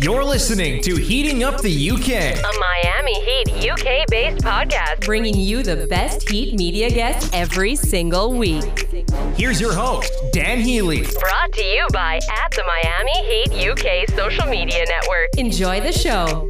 You're listening to Heating Up the UK. A Miami Heat UK based podcast bringing you the best Heat media guests every single week. Here's your host, Dan Healy. Brought to you by at the Miami Heat UK social media network. Enjoy the show.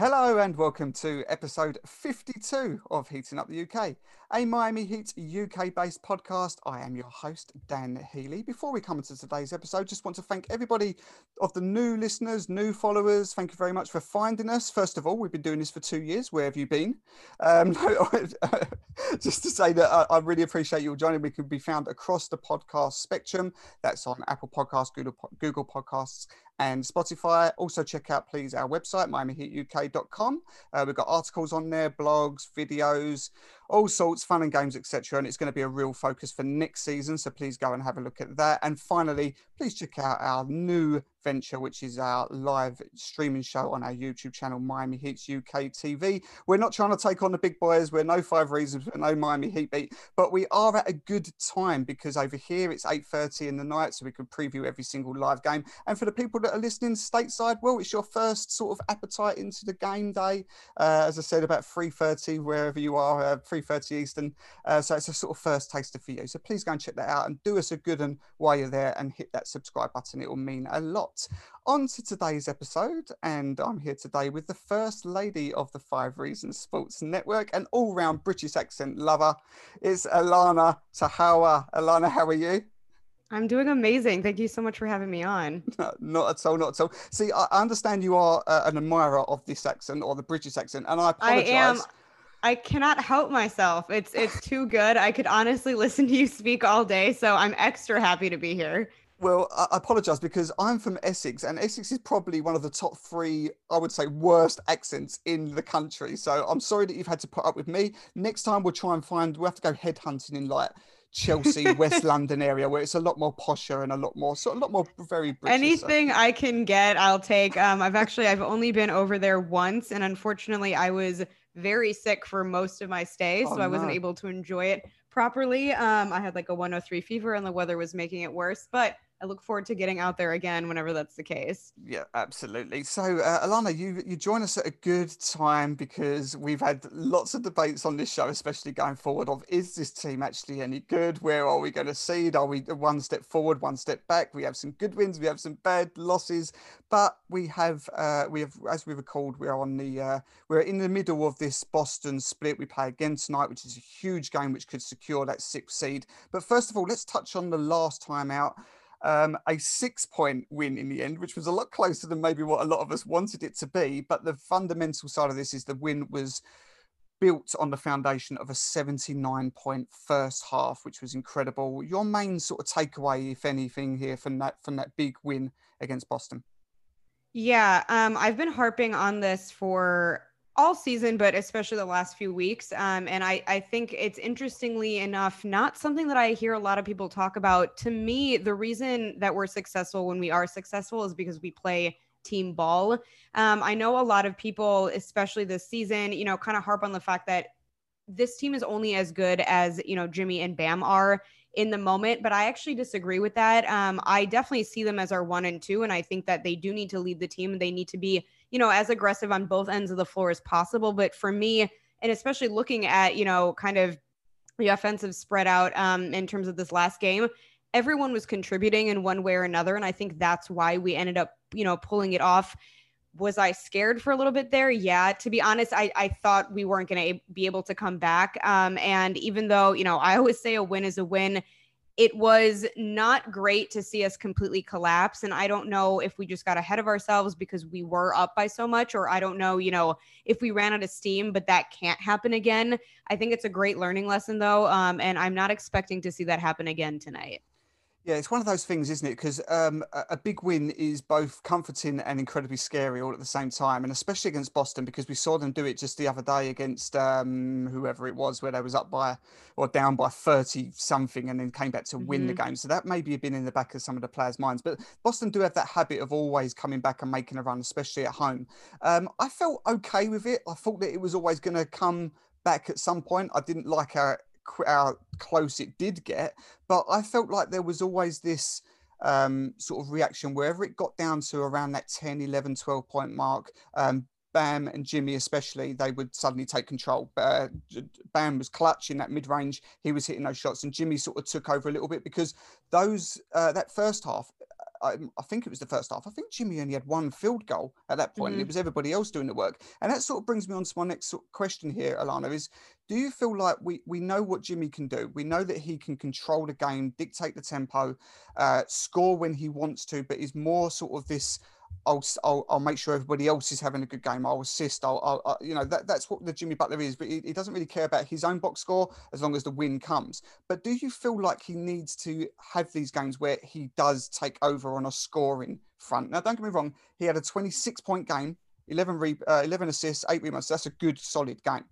Hello and welcome to episode 52 of Heating Up the UK, a Miami Heat UK based podcast. I am your host, Dan Healy. Before we come into today's episode, just want to thank everybody of the new listeners, new followers. Thank you very much for finding us. First of all, we've been doing this for two years. Where have you been? Um, just to say that I, really appreciate you joining. We can be found across the podcast spectrum. That's on Apple Podcasts, Google, Google Podcasts, and Spotify. Also, check out, please, our website, miamiheatuk.com. Uh, we've got articles on there, blogs, videos, all sorts, fun and games, etc. And it's going to be a real focus for next season. So please go and have a look at that. And finally, please check out our new venture, which is our live streaming show on our YouTube channel, Miami Heats UK TV. We're not trying to take on the big boys. We're no five reasons, we're no Miami Heat beat, but we are at a good time because over here it's 8.30 in the night, so we can preview every single live game. And for the people that are listening stateside, well, it's your first sort of appetite into the game day. Uh, as I said, about 3.30, wherever you are, uh, 3.30 Eastern. Uh, so it's a sort of first taster for you. So please go and check that out and do us a good one while you're there and hit that subscribe button. It will mean a lot. On to today's episode, and I'm here today with the first lady of the Five Reasons Sports Network, an all round British accent lover. It's Alana Tahawa. Alana, how are you? I'm doing amazing. Thank you so much for having me on. not at all, not at all. See, I understand you are uh, an admirer of this accent or the British accent, and I apologize. I am. I cannot help myself. It's it's too good. I could honestly listen to you speak all day, so I'm extra happy to be here. Well, I apologise because I'm from Essex, and Essex is probably one of the top three, I would say, worst accents in the country. So I'm sorry that you've had to put up with me. Next time we'll try and find. We'll have to go headhunting in like Chelsea, West London area where it's a lot more posher and a lot more, so a lot more very British. Anything so. I can get, I'll take. Um, I've actually, I've only been over there once, and unfortunately, I was very sick for most of my stay, oh, so I wasn't able to enjoy it properly. Um, I had like a 103 fever, and the weather was making it worse, but I look forward to getting out there again whenever that's the case. Yeah, absolutely. So, uh, Alana, you you join us at a good time because we've had lots of debates on this show, especially going forward. Of is this team actually any good? Where are we going to seed? Are we one step forward, one step back? We have some good wins, we have some bad losses, but we have uh, we have as we recalled, we are on the uh, we're in the middle of this Boston split. We play again tonight, which is a huge game which could secure that sixth seed. But first of all, let's touch on the last time out um, a six point win in the end, which was a lot closer than maybe what a lot of us wanted it to be. But the fundamental side of this is the win was built on the foundation of a 79 point first half, which was incredible. Your main sort of takeaway, if anything, here from that from that big win against Boston. Yeah, um, I've been harping on this for all season, but especially the last few weeks. Um, and I, I think it's interestingly enough, not something that I hear a lot of people talk about. To me, the reason that we're successful when we are successful is because we play team ball. Um, I know a lot of people, especially this season, you know, kind of harp on the fact that this team is only as good as, you know, Jimmy and Bam are in the moment, but I actually disagree with that. Um, I definitely see them as our one and two, and I think that they do need to lead the team. They need to be, you know, as aggressive on both ends of the floor as possible. But for me, and especially looking at, you know, kind of the offensive spread out um, in terms of this last game, everyone was contributing in one way or another, and I think that's why we ended up, you know, pulling it off was I scared for a little bit there? Yeah. To be honest, I, I thought we weren't going to be able to come back. Um, and even though, you know, I always say a win is a win, it was not great to see us completely collapse. And I don't know if we just got ahead of ourselves because we were up by so much, or I don't know, you know, if we ran out of steam, but that can't happen again. I think it's a great learning lesson, though. Um, and I'm not expecting to see that happen again tonight. Yeah, it's one of those things, isn't it? Because um, a, big win is both comforting and incredibly scary all at the same time, and especially against Boston because we saw them do it just the other day against um, whoever it was, where they was up by or down by thirty something, and then came back to mm-hmm. win the mm-hmm. game. So that maybe have been in the back of some of the players' minds. But Boston do have that habit of always coming back and making a run, especially at home. Um, I felt okay with it. I thought that it was always going to come back at some point. I didn't like our how close it did get, but I felt like there was always this um, sort of reaction wherever it got down to around that 10, 11, 12 point mark. Um, Bam and Jimmy, especially, they would suddenly take control. Uh, Bam was clutch in that mid range. He was hitting those shots, and Jimmy sort of took over a little bit because those uh, that first half, I, I, think it was the first half. I think Jimmy only had one field goal at that point, mm-hmm. and it mm-hmm. was everybody else doing the work. And that sort of brings me on to my next sort of question here, Alana: is Do you feel like we we know what Jimmy can do? We know that he can control the game, dictate the tempo, uh, score when he wants to, but is more sort of this I'll, I'll, I'll make sure everybody else is having a good game. I'll assist. I'll, I'll, I'll you know that that's what the Jimmy Butler is. But he, he, doesn't really care about his own box score as long as the win comes. But do you feel like he needs to have these games where he does take over on a scoring front? Now, don't get me wrong. He had a 26 point game, 11 re, uh, 11 assists, eight rebounds. So that's a good solid game.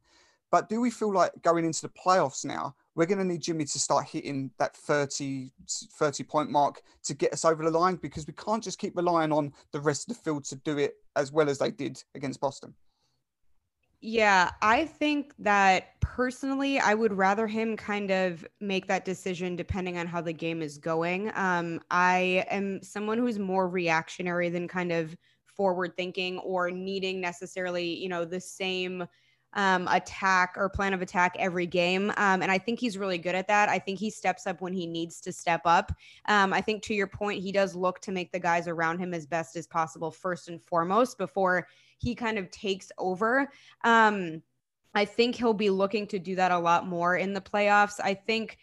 But do we feel like going into the playoffs now, we're going to need Jimmy to start hitting that 30, 30 point mark to get us over the line because we can't just keep relying on the rest of the field to do it as well as they did against Boston. Yeah, I think that personally, I would rather him kind of make that decision depending on how the game is going. Um, I am someone who's more reactionary than kind of forward thinking or needing necessarily, you know, the same um, attack or plan of attack every game. Um, and I think he's really good at that. I think he steps up when he needs to step up. Um, I think to your point, he does look to make the guys around him as best as possible, first and foremost, before he kind of takes over. Um, I think he'll be looking to do that a lot more in the playoffs. I think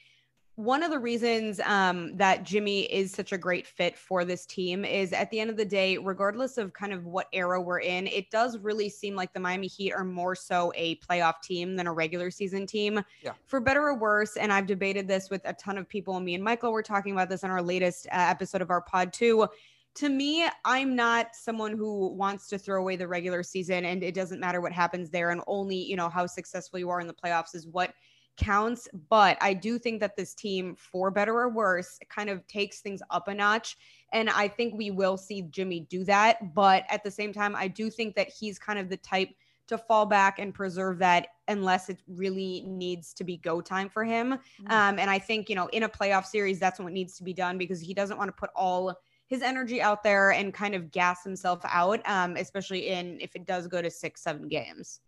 one of the reasons um, that Jimmy is such a great fit for this team is at the end of the day, regardless of kind of what era we're in, it does really seem like the Miami Heat are more so a playoff team than a regular season team, yeah. for better or worse. And I've debated this with a ton of people. Me and Michael were talking about this in our latest uh, episode of our pod, too to me, I'm not someone who wants to throw away the regular season and it doesn't matter what happens there and only, you know, how successful you are in the playoffs is what counts. But I do think that this team, for better or worse, kind of takes things up a notch. And I think we will see Jimmy do that. But at the same time, I do think that he's kind of the type to fall back and preserve that unless it really needs to be go time for him. Mm-hmm. Um, and I think, you know, in a playoff series, that's what needs to be done because he doesn't want to put all his energy out there and kind of gas himself out, um, especially in if it does go to six, seven games.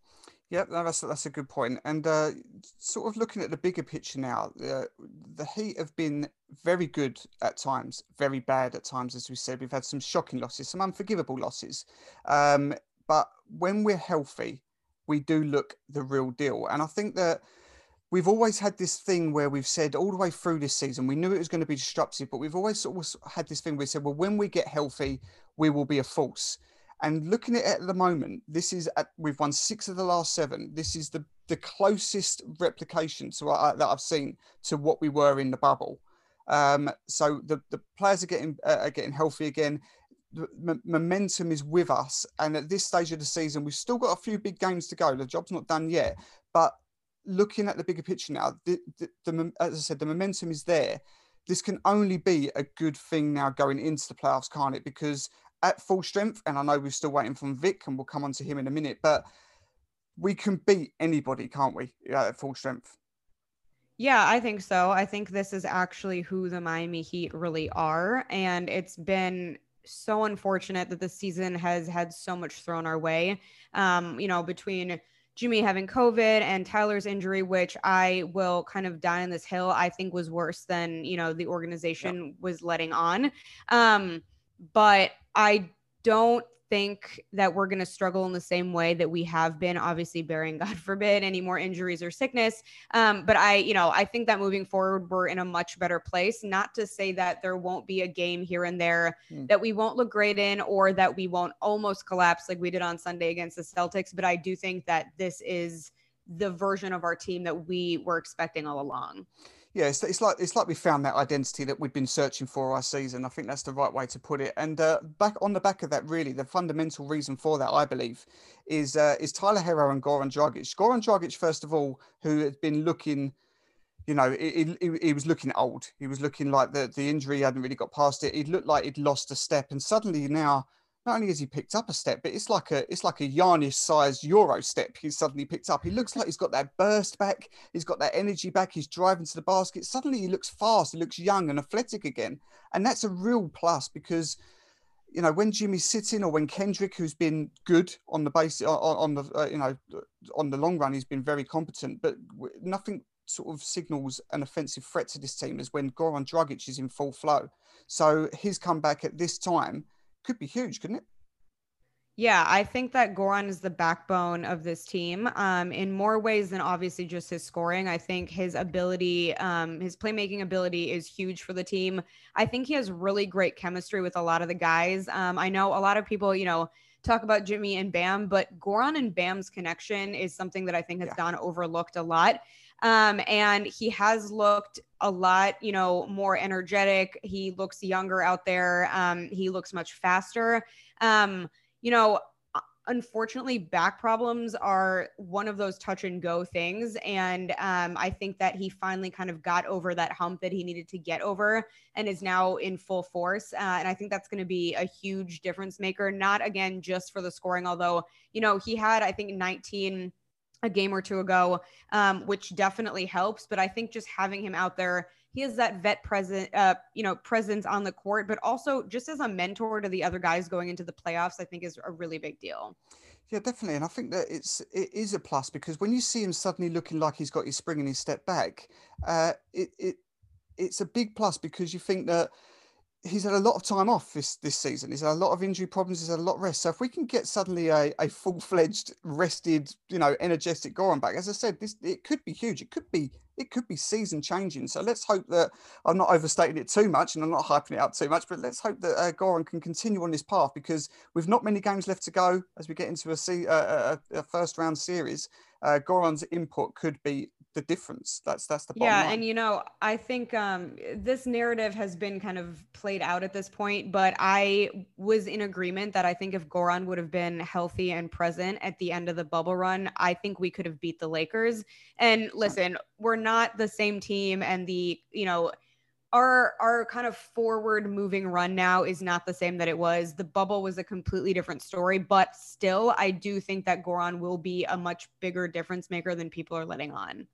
Yep, no, that's that's a good point. And uh, sort of looking at the bigger picture now, the Heat have been very good at times, very bad at times. As we said, we've had some shocking losses, some unforgivable losses. Um, but when we're healthy, we do look the real deal. And I think that we've always had this thing where we've said all the way through this season, we knew it was going to be disruptive, but we've always sort of had this thing where we said, well, when we get healthy, we will be a force. And looking at it at the moment, this is at, we've won six of the last seven. This is the the closest replication to uh, that I've seen to what we were in the bubble. Um, so the the players are getting uh, are getting healthy again. The m- momentum is with us, and at this stage of the season, we've still got a few big games to go. The job's not done yet, but looking at the bigger picture now, the, the, the as I said, the momentum is there. This can only be a good thing now going into the playoffs, can't it? Because at full strength, and I know we're still waiting from Vic, and we'll come on to him in a minute, but we can beat anybody, can't we, at full strength? Yeah, I think so. I think this is actually who the Miami Heat really are. And it's been so unfortunate that the season has had so much thrown our way. Um, you know, between Jimmy having COVID and Tyler's injury, which I will kind of die on this hill, I think was worse than, you know, the organization yep. was letting on. Um, but I don't think that we're going to struggle in the same way that we have been obviously bearing god forbid any more injuries or sickness. Um, but i you know i think that moving forward we're in a much better place. Not to say that there won't be a game here and there mm. that we won't look great in or that we won't almost collapse like we did on sunday against the celtics but i do think that this is the version of our team that we were expecting all along yeah, it's, it's like it's like we found that identity that we've been searching for our season. I think that's the right way to put it. And uh, back on the back of that, really, the fundamental reason for that, I believe, is uh, is Tyler Herro and Goran Dragic. Goran Dragic, first of all, who had been looking, you know, he, he, he was looking old. He was looking like the the injury hadn't really got past it. He looked like he'd lost a step, and suddenly now not only has he picked up a step, but it's like a it's like a Giannis sized Euro step he's suddenly picked up. He looks like he's got that burst back, he's got that energy back, he's driving to the basket. Suddenly he looks fast, he looks young and athletic again. And that's a real plus because you know when Jimmy's sitting or when Kendrick, who's been good on the base on, on the uh, you know on the long run, he's been very competent, but nothing sort of signals an offensive threat to this team is when Goran Dragic is in full flow. So his comeback at this time could be huge, couldn't it? Yeah, I think that Goran is the backbone of this team um, in more ways than obviously just his scoring. I think his ability, um, his playmaking ability is huge for the team. I think he has really great chemistry with a lot of the guys. Um, I know a lot of people, you know, talk about Jimmy and Bam, but Goran and Bam's connection is something that I think has yeah. gone overlooked a lot. Um, and he has looked a lot, you know, more energetic. He looks younger out there. Um, he looks much faster. Um, you know, unfortunately back problems are one of those touch and go things and um, i think that he finally kind of got over that hump that he needed to get over and is now in full force uh, and i think that's going to be a huge difference maker not again just for the scoring although you know he had i think 19 a game or two ago um, which definitely helps but i think just having him out there he has that vet present, uh, you know, presence on the court, but also just as a mentor to the other guys going into the playoffs, I think is a really big deal. Yeah, definitely, and I think that it's it is a plus because when you see him suddenly looking like he's got his spring in his step back, uh, it it it's a big plus because you think that he's had a lot of time off this this season. He's had a lot of injury problems. He's had a lot of rest. So if we can get suddenly a, a full fledged, rested, you know, energetic Goran back, as I said, this it could be huge. It could be it could be season changing. So let's hope that I'm not overstating it too much and I'm not hyping it up too much. But let's hope that uh, Goran can continue on this path because with not many games left to go as we get into a, uh, a, a first round series, uh, Goran's input could be the difference. That's that's the yeah. Line. And you know, I think um, this narrative has been kind of played out at this point, but I was in agreement that I think if Goran would have been healthy and present at the end of the bubble run, I think we could have beat the Lakers. And listen, we're not the same team, and the you know our our kind of forward moving run now is not the same that it was. The bubble was a completely different story, but still I do think that Goran will be a much bigger difference maker than people are letting on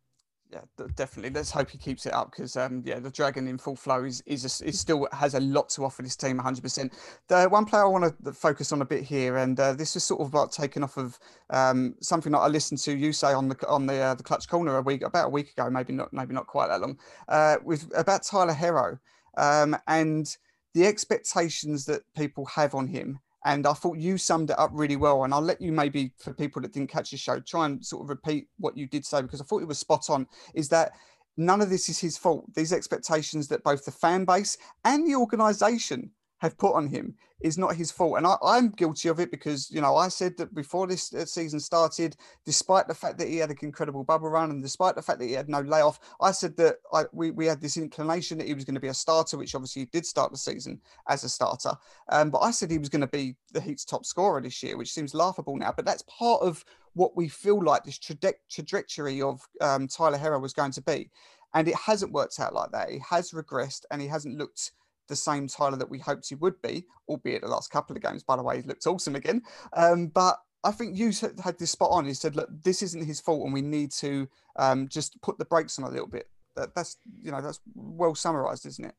yeah, definitely. Let's hope he keeps it up because, um, yeah, the Dragon in full flow is is, a, is still has a lot to offer this team. 100. percent The one player I want to focus on a bit here, and uh, this is sort of like taken off of um, something that I listened to you say on the on the uh, the Clutch Corner a week about a week ago, maybe not maybe not quite that long, uh, with about Tyler Herro um, and the expectations that people have on him and I thought you summed it up really well. And I'll let you maybe, for people that didn't catch the show, try and sort of repeat what you did say because I thought it was spot on. Is that none of this is his fault? These expectations that both the fan base and the organization have put on him is not his fault. And I, am guilty of it because, you know, I said that before this uh, season started, despite the fact that he had an incredible bubble run and despite the fact that he had no layoff, I said that I, we, we had this inclination that he was going to be a starter, which obviously he did start the season as a starter. Um, but I said he was going to be the Heat's top scorer this year, which seems laughable now. But that's part of what we feel like this tra- trajectory of um, Tyler Herro was going to be. And it hasn't worked out like that. He has regressed and he hasn't looked – the same Tyler that we hoped he would be, albeit the last couple of games, by the way, he looked awesome again. Um, but I think you had this spot on. He said, look, this isn't his fault and we need to um, just put the brakes on a little bit. That, that's, you know, that's well summarized, isn't it?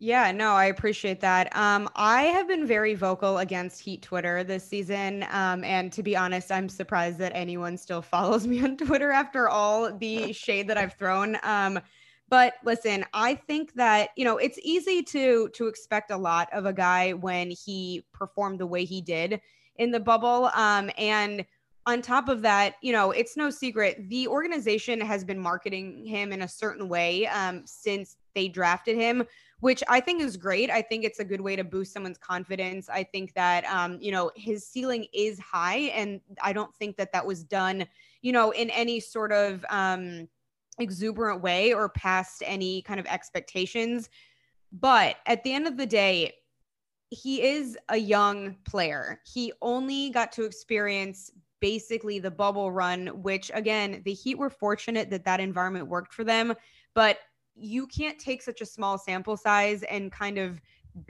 Yeah, no, I appreciate that. Um, I have been very vocal against Heat Twitter this season. Um, and to be honest, I'm surprised that anyone still follows me on Twitter after all the shade that I've thrown. Um, but listen, I think that, you know, it's easy to to expect a lot of a guy when he performed the way he did in the bubble. Um, and on top of that, you know, it's no secret the organization has been marketing him in a certain way um, since they drafted him, which I think is great. I think it's a good way to boost someone's confidence. I think that, um, you know, his ceiling is high, and I don't think that that was done, you know, in any sort of, um, exuberant way or past any kind of expectations. But at the end of the day, he is a young player. He only got to experience basically the bubble run, which again, the Heat were fortunate that that environment worked for them. But you can't take such a small sample size and kind of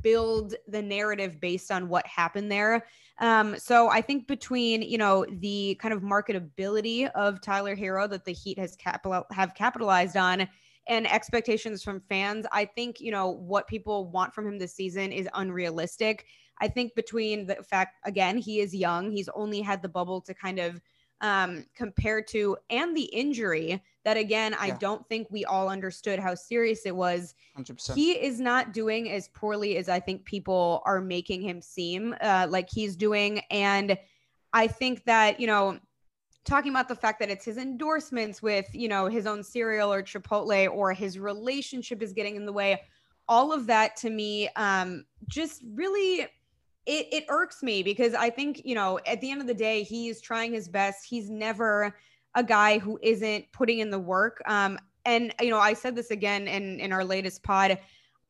build the narrative based on what happened there. Um, so I think between you know the kind of marketability of Tyler Herro that the Heat has capital have capitalized on and expectations from fans, I think you know what people want from him this season is unrealistic. I think between the fact again he is young, he's only had the bubble to kind of um, compared to and the injury that again i don't think we all understood how serious it was. 100%. he is not doing as poorly as i think people are making him seem uh, like he's doing. And i think that you know talking about the fact that it's his endorsements with you know his own cereal or chipotle or his relationship is getting in the way all of that to me um, just really it, it irks me because I think, you know, at the end of the day, he's trying his best. He's never a guy who isn't putting in the work. Um, and, you know, I said this again in, in our latest pod.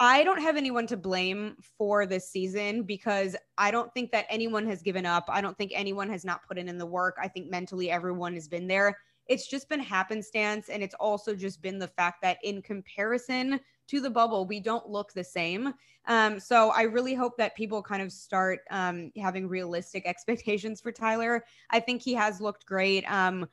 I don't have anyone to blame for this season because I don't think that anyone has given up. I don't think anyone has not put in, in the work. I think mentally everyone has been there. It's just been happenstance. And it's also just been the fact that in comparison to the bubble, we don't look the same. Um, so I really hope that people kind of start um, having realistic expectations for Tyler. I think he has looked great. Um,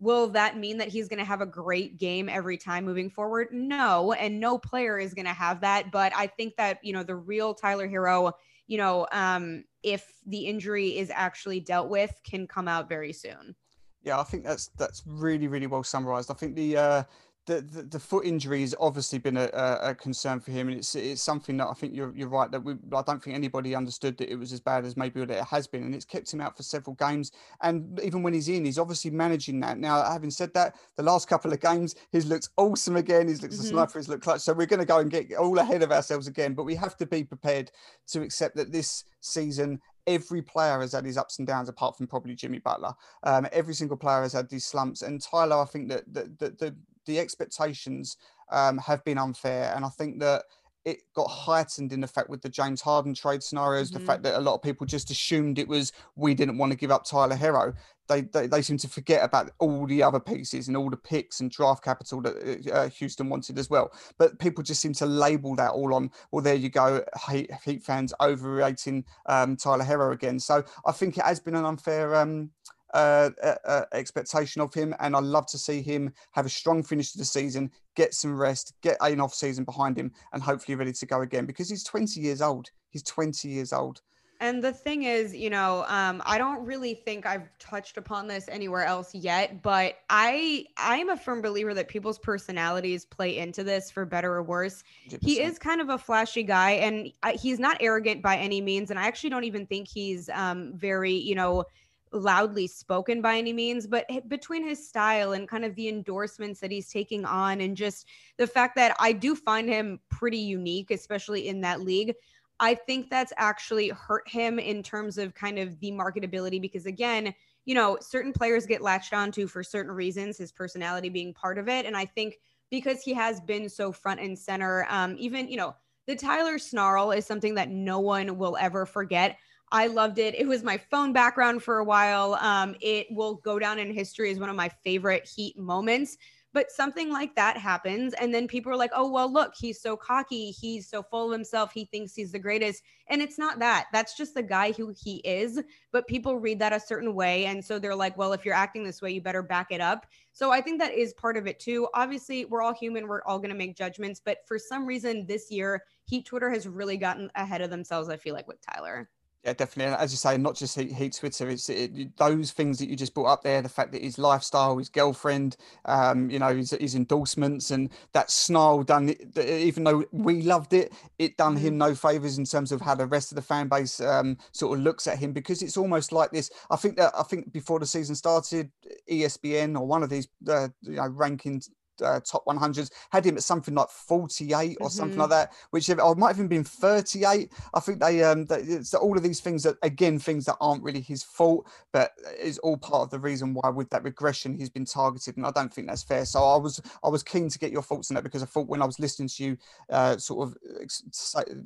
will that mean that he's going to have a great game every time moving forward? No, and no player is going to have that. But I think that you know the real Tyler Herro, you know, um, if the injury is actually dealt with, can come out very soon. Yeah, I think that's that's really really well summarized. I think the uh, the, the, the foot injury has obviously been a, a, concern for him, and it's it's something that I think you're you're right that we I don't think anybody understood that it was as bad as maybe it has been, and it's kept him out for several games. And even when he's in, he's obviously managing that. Now, having said that, the last couple of games he's looked awesome again. He's looked mm-hmm. a sniper. He's looked clutch. So we're going to go and get all ahead of ourselves again, but we have to be prepared to accept that this season every player has had his ups and downs, apart from probably Jimmy Butler. Um, every single player has had these slumps, and Tyler, I think that the the, the, the expectations um, have been unfair, and I think that it got heightened in the fact with the James Harden trade scenarios, mm-hmm. the fact that a lot of people just assumed it was we didn't want to give up Tyler Herro. They, they, they seem to forget about all the other pieces and all the picks and draft capital that uh, Houston wanted as well. But people just seem to label that all on. Well, there you go, Heat, Heat fans overrating um, Tyler Herro again. So I think it has been an unfair. Um, uh, uh, expectation of him, and I love to see him have a strong finish to the season, get some rest, get an off season behind him, and hopefully ready to go again because he's 20 years old. He's 20 years old. And the thing is, you know, um, I don't really think I've touched upon this anywhere else yet, but I I'm a firm believer that people's personalities play into this for better or worse. 100%. He is kind of a flashy guy, and I, he's not arrogant by any means, and I actually don't even think he's um, very, you know loudly spoken by any means, but between his style and kind of the endorsements that he's taking on, and just the fact that I do find him pretty unique, especially in that league. I think that's actually hurt him in terms of kind of the marketability because, again, you know, certain players get latched onto for certain reasons, his personality being part of it. And I think because he has been so front and center, um, even, you know, the Tyler snarl is something that no one will ever forget. I loved it. It was my phone background for a while. Um, it will go down in history as one of my favorite Heat moments. But something like that happens. And then people are like, oh, well, look, he's so cocky. He's so full of himself. He thinks he's the greatest. And it's not that. That's just the guy who he is. But people read that a certain way. And so they're like, well, if you're acting this way, you better back it up. So I think that is part of it too. Obviously, we're all human. We're all going to make judgments. But for some reason this year, Heat Twitter has really gotten ahead of themselves, I feel like, with Tyler. Yeah, definitely. as you say, not just Heat, Heat Twitter, it's it, those things that you just brought up there the fact that his lifestyle, his girlfriend, um, you know, his, his endorsements, and that snarl done, even though we loved it, it done him mm-hmm. no favors in terms of how the rest of the fan base um, sort of looks at him because it's almost like this. I think that I think before the season started, ESPN or one of these uh, you know, rankings uh, top 100s, had him at something like 48 or mm-hmm. something like that, which or might have even been 38. I think they, um, they, it's all of these things that, again, things that aren't really his fault, but is all part of the reason why with that regression he's been targeted. And I don't think that's fair. So I was, I was keen to get your thoughts on that because I thought when I was listening to you, uh, sort of,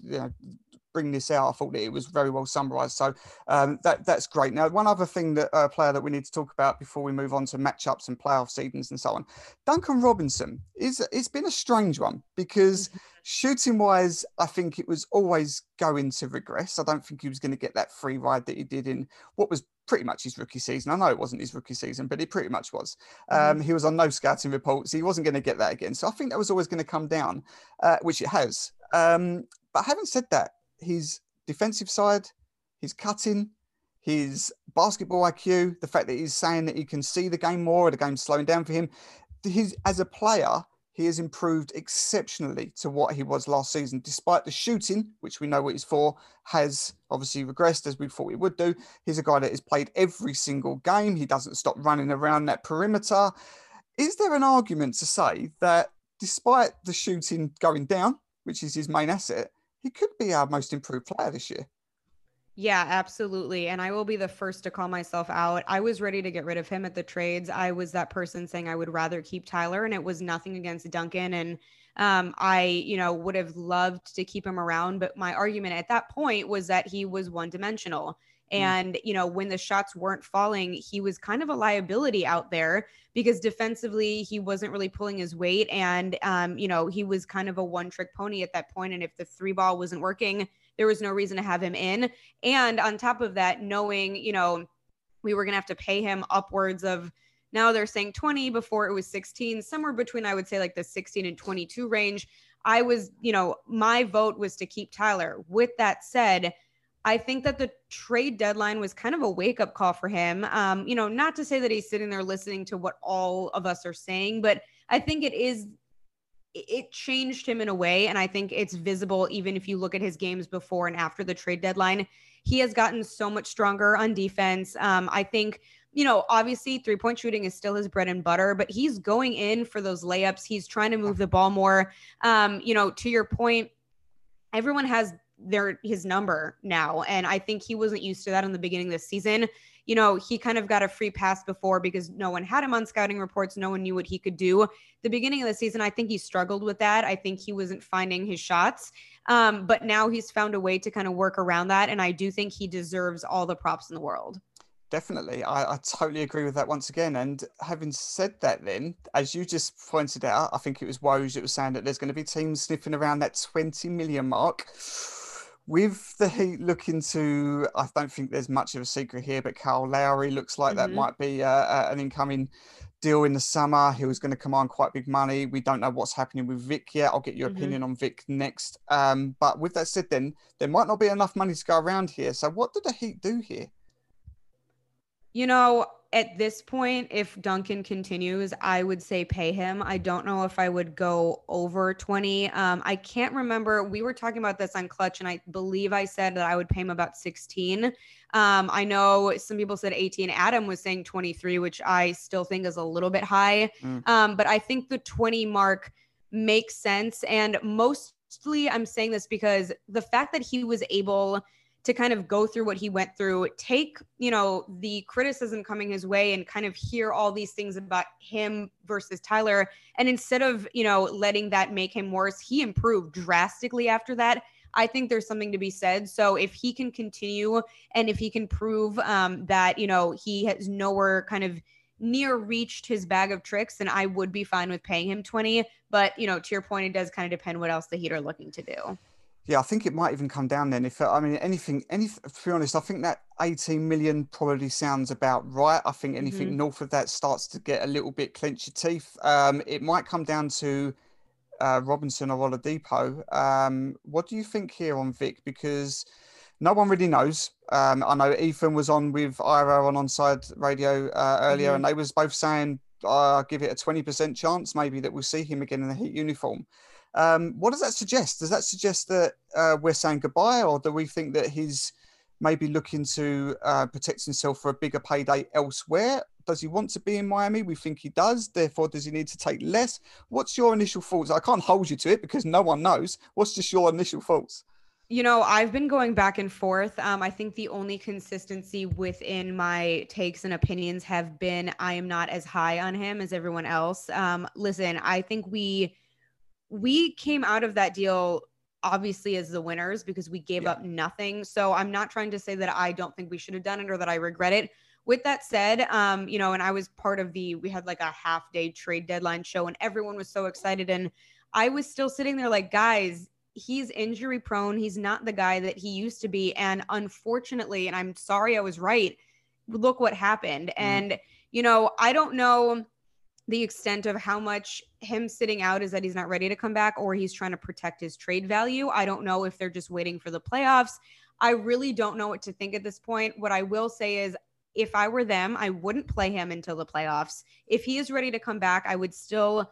you know, bring this out. I thought that it was very well summarised. So um, that that's great. Now, one other thing that uh, player that we need to talk about before we move on to matchups and playoff seasons and so on, Duncan Robinson is it's been a strange one because mm-hmm. shooting wise, I think it was always going to regress. I don't think he was going to get that free ride that he did in what was pretty much his rookie season. I know it wasn't his rookie season, but it pretty much was. Mm-hmm. Um, he was on no scouting reports. He wasn't going to get that again. So I think that was always going to come down, uh, which it has. Um, but having said that, his defensive side, his cutting, his basketball IQ, the fact that he's saying that he can see the game more, or the game's slowing down for him, his as a player, he has improved exceptionally to what he was last season, despite the shooting, which we know what he's for, has obviously regressed as we thought he would do. He's a guy that has played every single game. He doesn't stop running around that perimeter. Is there an argument to say that despite the shooting going down, which is his main asset, he could be our most improved player this year? Yeah, absolutely. And I will be the first to call myself out. I was ready to get rid of him at the trades. I was that person saying I would rather keep Tyler, and it was nothing against Duncan. And um, I, you know, would have loved to keep him around. But my argument at that point was that he was one dimensional. Mm. And, you know, when the shots weren't falling, he was kind of a liability out there because defensively, he wasn't really pulling his weight. And, um, you know, he was kind of a one trick pony at that point. And if the three ball wasn't working, there was no reason to have him in. And on top of that, knowing, you know, we were going to have to pay him upwards of now they're saying 20 before it was 16, somewhere between, I would say, like the 16 and 22 range. I was, you know, my vote was to keep Tyler. With that said, I think that the trade deadline was kind of a wake up call for him. Um, you know, not to say that he's sitting there listening to what all of us are saying, but I think it is it changed him in a way. And I think it's visible even if you look at his games before and after the trade deadline. He has gotten so much stronger on defense. Um, I think, you know, obviously three point shooting is still his bread and butter, but he's going in for those layups. He's trying to move the ball more. Um, you know, to your point, everyone has their his number now. And I think he wasn't used to that in the beginning of the season you know, he kind of got a free pass before because no one had him on scouting reports. No one knew what he could do. The beginning of the season, I think he struggled with that. I think he wasn't finding his shots. Um, but now he's found a way to kind of work around that. And I do think he deserves all the props in the world. Definitely. I, I, totally agree with that once again. And having said that, then, as you just pointed out, I think it was Woj that was saying that there's going to be teams sniffing around that 20 million mark with the Heat looking to, I don't think there's much of a secret here, but Kyle Lowry looks like mm-hmm. that might be uh, an incoming deal in the summer. He was going to command quite big money. We don't know what's happening with Vic yet. I'll get your mm-hmm. opinion on Vic next. Um, but with that said, then there might not be enough money to go around here. So what did the Heat do here? You know, at this point, if Duncan continues, I would say pay him. I don't know if I would go over 20. Um, I can't remember. We were talking about this on Clutch, and I believe I said that I would pay him about 16. Um, I know some people said 18. Adam was saying 23, which I still think is a little bit high. Mm. Um, but I think the 20 mark makes sense. And mostly I'm saying this because the fact that he was able – to kind of go through what he went through, take, you know, the criticism coming his way and kind of hear all these things about him versus Tyler. And instead of, you know, letting that make him worse, he improved drastically after that. I think there's something to be said. So if he can continue and if he can prove um, that, you know, he has nowhere kind of near reached his bag of tricks, then I would be fine with paying him 20. But, you know, to your point, it does kind of depend what else the Heat are looking to do. Yeah, I think it might even come down then. If I mean anything, any to be honest, I think that 18 million probably sounds about right. I think anything mm-hmm. north of that starts to get a little bit clench your teeth. Um, it might come down to uh, Robinson or Oladipo. Um, what do you think here on Vic? Because no one really knows. Um, I know Ethan was on with Ira on Onside Radio uh, earlier, mm-hmm. and they was both saying, uh, "Give it a 20% chance, maybe that we'll see him again in the Heat uniform." Um, what does that suggest? Does that suggest that uh, we're saying goodbye, or do we think that he's maybe looking to uh, protect himself for a bigger payday elsewhere? Does he want to be in Miami? We think he does. Therefore, does he need to take less? What's your initial thoughts? I can't hold you to it because no one knows. What's just your initial thoughts? You know, I've been going back and forth. Um, I think the only consistency within my takes and opinions have been I am not as high on him as everyone else. Um, listen, I think we we came out of that deal obviously as the winners because we gave Yeah. up nothing. So I'm not trying to say that I don't think we should have done it or that I regret it. With that said, um, you know, and I was part of the we had like a half day trade deadline show and everyone was so excited and I was still sitting there like, guys, he's injury prone. He's not the guy that he used to be. And unfortunately, and I'm sorry I was right, look what happened. And, you know, I don't know the extent of how much him sitting out is that he's not ready to come back or he's trying to protect his trade value. I don't know if they're just waiting for the playoffs. I really don't know what to think at this point. What I will say is, if I were them, I wouldn't play him until the playoffs. If he is ready to come back, I would still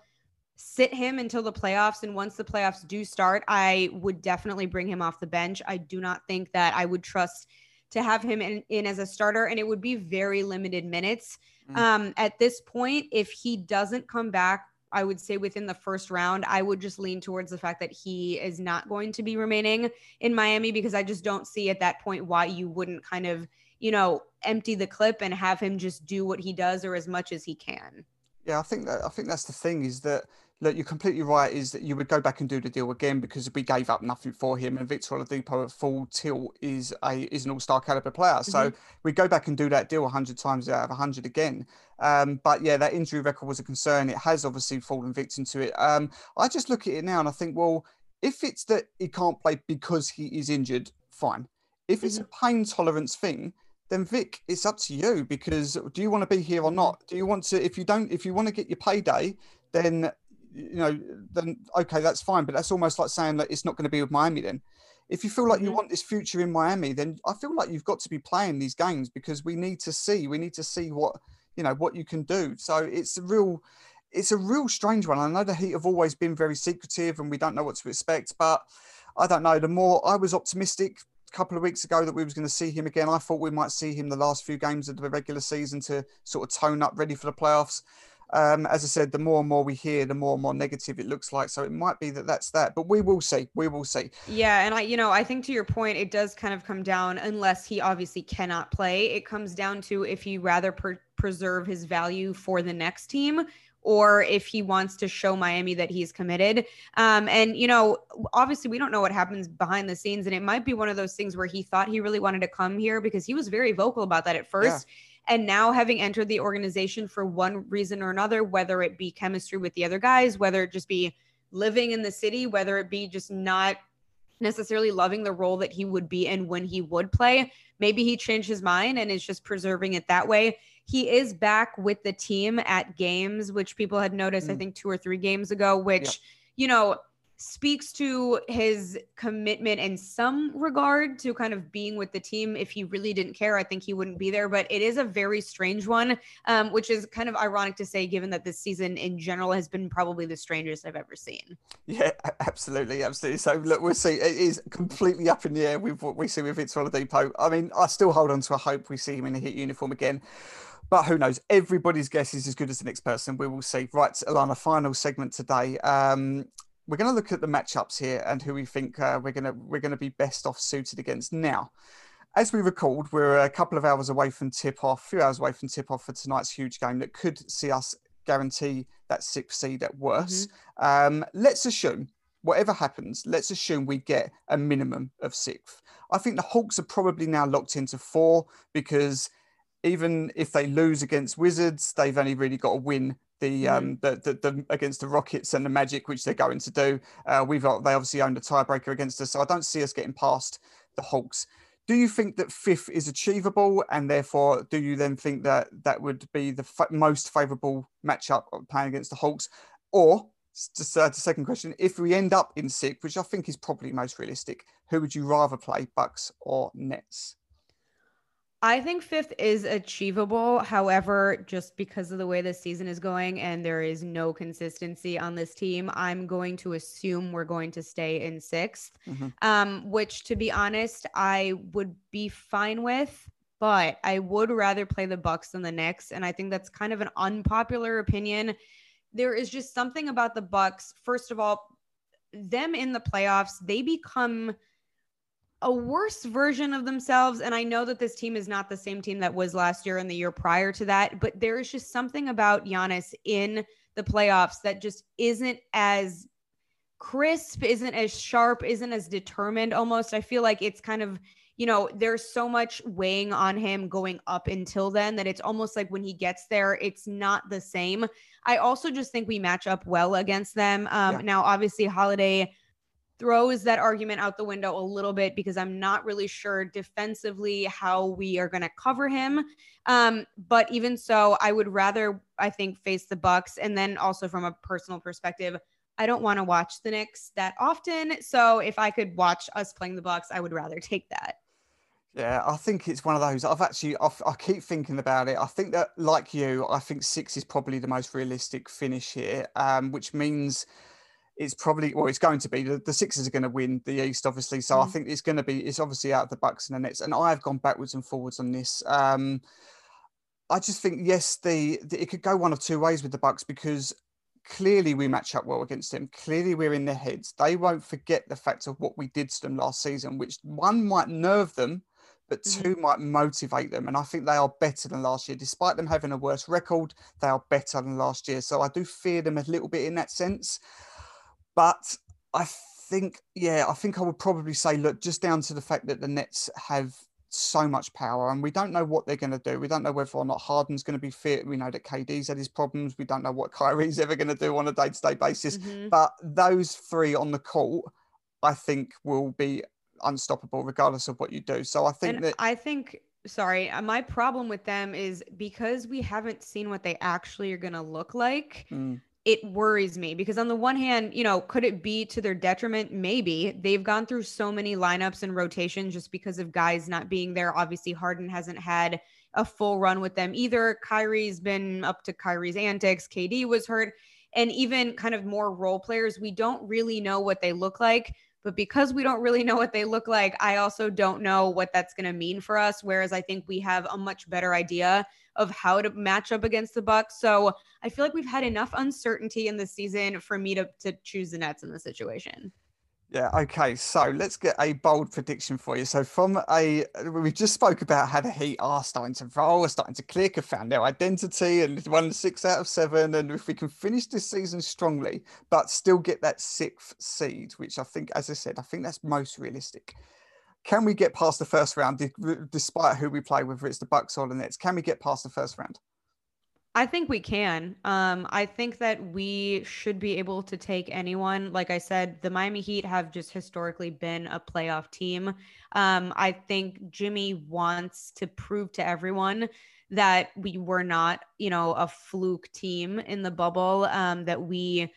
sit him until the playoffs. And once the playoffs do start, I would definitely bring him off the bench. I do not think that I would trust to have him in, in as a starter, and it would be very limited minutes. Mm. Um, at this point, if he doesn't come back, I would say within the first round, I would just lean towards the fact that he is not going to be remaining in Miami because I just don't see at that point why you wouldn't kind of, you know, empty the clip and have him just do what he does or as much as he can. Yeah, I think that I think that's the thing is that look, you're completely right. Is that you would go back and do the deal again because we gave up nothing for him, and Victor Oladipo at full tilt is a is an all star caliber player. So we go back and do that deal hundred times out of hundred again. Um, but yeah, that injury record was a concern. It has obviously fallen victim to it. Um, I just look at it now and I think, well, if it's that he can't play because he is injured, fine. If it's a pain tolerance thing, then Vic, it's up to you because do you want to be here or not? Do you want to? If you don't, if you want to get your payday, then you know, then okay, that's fine. But that's almost like saying that it's not going to be with Miami. Then, if you feel like you Mhm. want this future in Miami, then I feel like you've got to be playing these games because we need to see, we need to see what you know what you can do. So it's a real, it's a real strange one. I know the Heat have always been very secretive and we don't know what to expect, but I don't know. The more I was optimistic a couple of weeks ago that we was going to see him again, I thought we might see him the last few games of the regular season to sort of tone up, ready for the playoffs. Um, as I said, the more and more we hear, the more and more negative it looks like. So it might be that that's that, but we will see. We will see. Yeah, and I, you know, I think to your point, it does kind of come down, unless he obviously cannot play, it comes down to if he rather per- preserve his value for the next team or if he wants to show Miami that he's committed. Um, and, you know, obviously we don't know what happens behind the scenes. And it might be one of those things where he thought he really wanted to come here because he was very vocal about that at first. And now, having entered the organization for one reason or another, whether it be chemistry with the other guys, whether it just be living in the city, whether it be just not necessarily loving the role that he would be in when he would play. Maybe he changed his mind and is just preserving it that way. He is back with the team at games, which people had noticed, I Mm. think, two or three games ago, which, you know, speaks to his commitment in some regard to kind of being with the team. If he really didn't care, I think he wouldn't be there. But it is a very strange one, um, which is kind of ironic to say, given that this season in general has been probably the strangest I've ever seen. Yeah, absolutely, absolutely. So look, we'll see. It is completely up in the air with what we see with Victor Oladipo. I mean, I still hold on to a hope we see him in a hit uniform again. But who knows? Everybody's guess is as good as the next person. We will see. Right, Alana, final segment today. Um, we're going to look at the matchups here and who we think uh, we're going to we're going to be best off suited against. Now, as we record, we're a couple of hours away from tip off, a few hours away from tip off for tonight's huge game that could see us guarantee that sixth seed at worst. Um, let's assume whatever happens, let's assume we get a minimum of sixth. I think the Hawks are probably now locked into four because even if they lose against Wizards, they've only really got to win the, um, the, the, the against the Rockets and the Magic, which they're going to do. Uh, we've got, they obviously owned a tiebreaker against us, so I don't see us getting past the Hawks. Do you think that fifth is achievable, and therefore, do you then think that that would be the fa- most favourable matchup playing against the Hawks, or just uh, the second question: If we end up in sixth, which I think is probably most realistic, who would you rather play, Bucks or Nets? I think fifth is achievable. However, just because of the way this season is going and there is no consistency on this team, I'm going to assume we're going to stay in 6th Mhm. um, which to be honest, I would be fine with. But I would rather play the Bucks than the Knicks, and I think that's kind of an unpopular opinion. There is just something about the Bucks. First of all, them in the playoffs, they become a worse version of themselves. And I know that this team is not the same team that was last year and the year prior to that, but there is just something about Giannis in the playoffs that just isn't as crisp, isn't as sharp, isn't as determined almost. I feel like it's kind of you know, there's so much weighing on him going up until then that it's almost like when he gets there, it's not the same. I also just think we match up well against them. Um, yeah. Now, obviously, Holiday throws that argument out the window a little bit because I'm not really sure defensively how we are going to cover him. Um, but even so, I would rather, I think, face the Bucks. And then also from a personal perspective, I don't want to watch the Knicks that often. So if I could watch us playing the Bucks, I would rather take that. Yeah, I think it's one of those. I've actually, I've, i keep thinking about it. I think that, like you, I think six is probably the most realistic finish here, um, which means it's probably, well, it's going to be the, the Sixers are going to win the East, obviously. So mm. I think it's going to be, it's obviously out of the Bucks and the Nets. And I've gone backwards and forwards on this. Um, I just think yes, the, the it could go one of two ways with the Bucks because clearly we match up well against them. Clearly we're in their heads. They won't forget the fact of what we did to them last season, which one might nerve them but mm-hmm. two might motivate them. And I think they are better than last year. Despite them having a worse record, they are better than last year. So I do fear them a little bit in that sense. But I think, yeah, I think I would probably say, look, just down to the fact that the Nets have so much power and we don't know what they're going to do. We don't know whether or not Harden's going to be fit. We know that KD's had his problems. We don't know what Kyrie's ever going to do on a day to day basis. Mm-hmm. But those three on the court, I think, will be unstoppable regardless of what you do. So I think and that I think sorry, uh, my problem with them is because we haven't seen what they actually are going to look like. Mm. It worries me because on the one hand, you know, could it be to their detriment? Maybe they've gone through so many lineups and rotations just because of guys not being there. Obviously, Harden hasn't had a full run with them either. Kyrie's been up to Kyrie's antics. KD was hurt. And even kind of more role players, we don't really know what they look like. But because we don't really know what they look like, I also don't know what that's going to mean for us. Whereas I think we have a much better idea of how to match up against the Bucks. So I feel like we've had enough uncertainty in the season for me to to choose the Nets in the situation. Yeah. Okay. So let's get a bold prediction for you. So from a, we just spoke about how the Heat are starting to roll, are starting to click, have found their identity, and won six out of seven. And if we can finish this season strongly, but still get that sixth seed, which I think, as I said, I think that's most realistic. Can we get past the first round, despite who we play, whether it's the Bucks or the Nets? Can we get past the first round? I think we can. Um, I think that we should be able to take anyone. Like I said, the Miami Heat have just historically been a playoff team. Um, I think Jimmy wants to prove to everyone that we were not, you know, a fluke team in the bubble, um, that we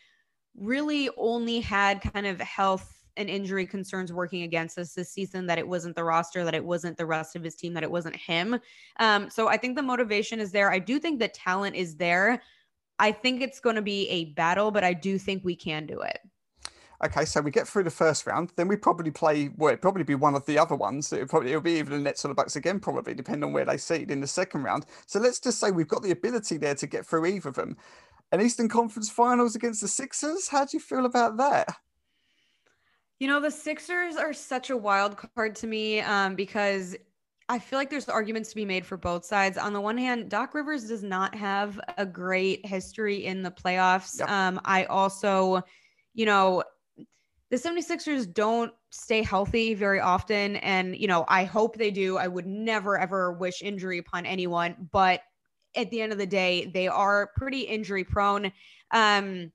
really only had kind of health and injury concerns working against us this season that it wasn't the roster, that it wasn't the rest of his team, that it wasn't him. Um, so I think the motivation is there. I do think the talent is there. I think it's going to be a battle, but I do think we can do it. Okay, so we get through the first round, then we probably play. Well, it'd probably be one of the other ones. It probably it'll be even the Nets or the Bucks again, probably depending on where they seed in the second round. So let's just say we've got the ability there to get through either of them. An Eastern Conference Finals against the Sixers. How do you feel about that? You know, the Sixers are such a wild card to me um, because I feel like there's arguments to be made for both sides. On the one hand, Doc Rivers does not have a great history in the playoffs. Yep. Um, I also, you know, the 76ers don't stay healthy very often. And, you know, I hope they do. I would never, ever wish injury upon anyone. But at the end of the day, they are pretty injury prone. Um,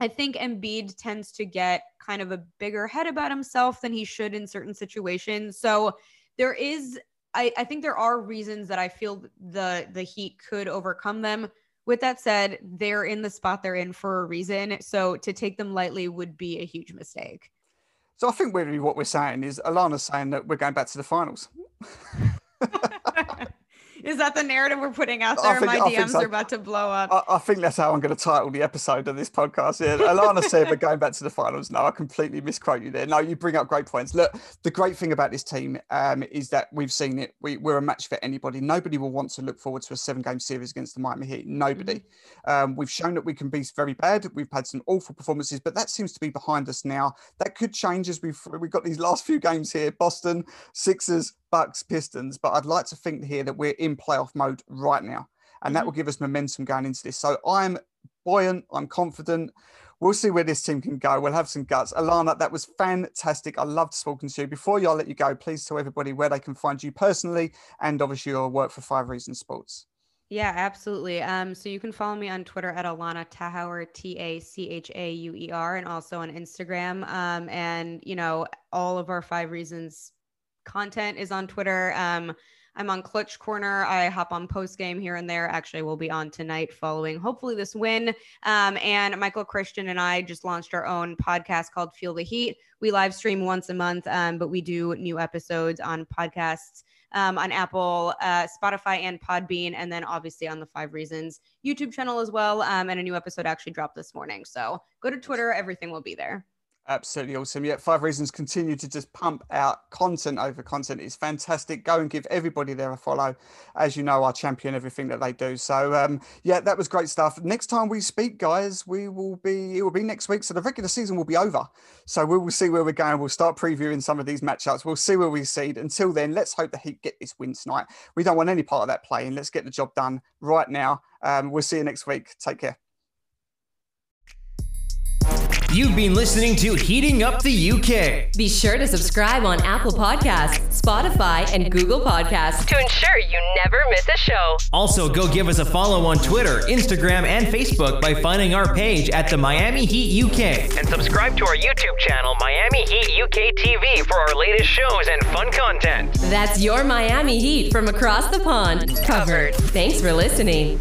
I think Embiid tends to get kind of a bigger head about himself than he should in certain situations. So there is, I, I think there are reasons that I feel the the Heat could overcome them. With that said, they're in the spot they're in for a reason. So to take them lightly would be a huge mistake. So I think really what we're saying is Alana's saying that we're going back to the finals. Is that the narrative we're putting out there? Think, My DMs so. are about to blow up. I, I, think that's how I'm going to title the episode of this podcast. Yeah, Alana said we're going back to the finals. No, I completely misquote you there. No, you bring up great points. Look, the great thing about this team um, is that we've seen it. We, are a match for anybody. Nobody will want to look forward to a seven-game series against the Miami Heat. Nobody. Mm-hmm. Um, we've shown that we can be very bad. We've had some awful performances, but that seems to be behind us now. That could change as we've we've got these last few games here: Boston, Sixers, Bucks, Pistons, but I'd like to think here that we're in playoff mode right now, and mm-hmm. that will give us momentum going into this. So I'm buoyant, I'm confident. We'll see where this team can go. We'll have some guts. Alana, that was fantastic. I loved talking to you. Before y'all let you go, please tell everybody where they can find you personally and obviously your work for Five Reasons Sports. Yeah, absolutely. Um, so you can follow me on Twitter at Alana Tachauer, T A C H A U E R, and also on Instagram. Um, and you know, all of our Five Reasons content is on Twitter. Um, I'm on Clutch Corner. I hop on post game here and there. Actually, we'll be on tonight following hopefully this win. Um, and Michael Christian and I just launched our own podcast called Feel the Heat. We live stream once a month, um, but we do new episodes on podcasts um, on Apple, uh, Spotify, and Podbean, and then obviously on the Five Reasons YouTube channel as well. Um, and a new episode actually dropped this morning. So go to Twitter, everything will be there. Absolutely awesome. Yeah, Five Reasons continue to just pump out content over content. It's fantastic. Go and give everybody there a follow. As you know, I champion everything that they do. So um, yeah, that was great stuff. Next time we speak, guys, we will be it will be next week. So the regular season will be over. So we will see where we're going. We'll start previewing some of these matchups. We'll see where we seed. Until then, let's hope the Heat get this win tonight. We don't want any part of that play-in. Let's get the job done right now. Um, we'll see you next week. Take care. You've been listening to Heating Up the UK. Be sure to subscribe on Apple Podcasts, Spotify, and Google Podcasts to ensure you never miss a show. Also, go give us a follow on Twitter, Instagram, and Facebook by finding our page at the Miami Heat UK. And subscribe to our YouTube channel, Miami Heat UK TV, for our latest shows and fun content. That's your Miami Heat from across the pond. Covered. Thanks for listening.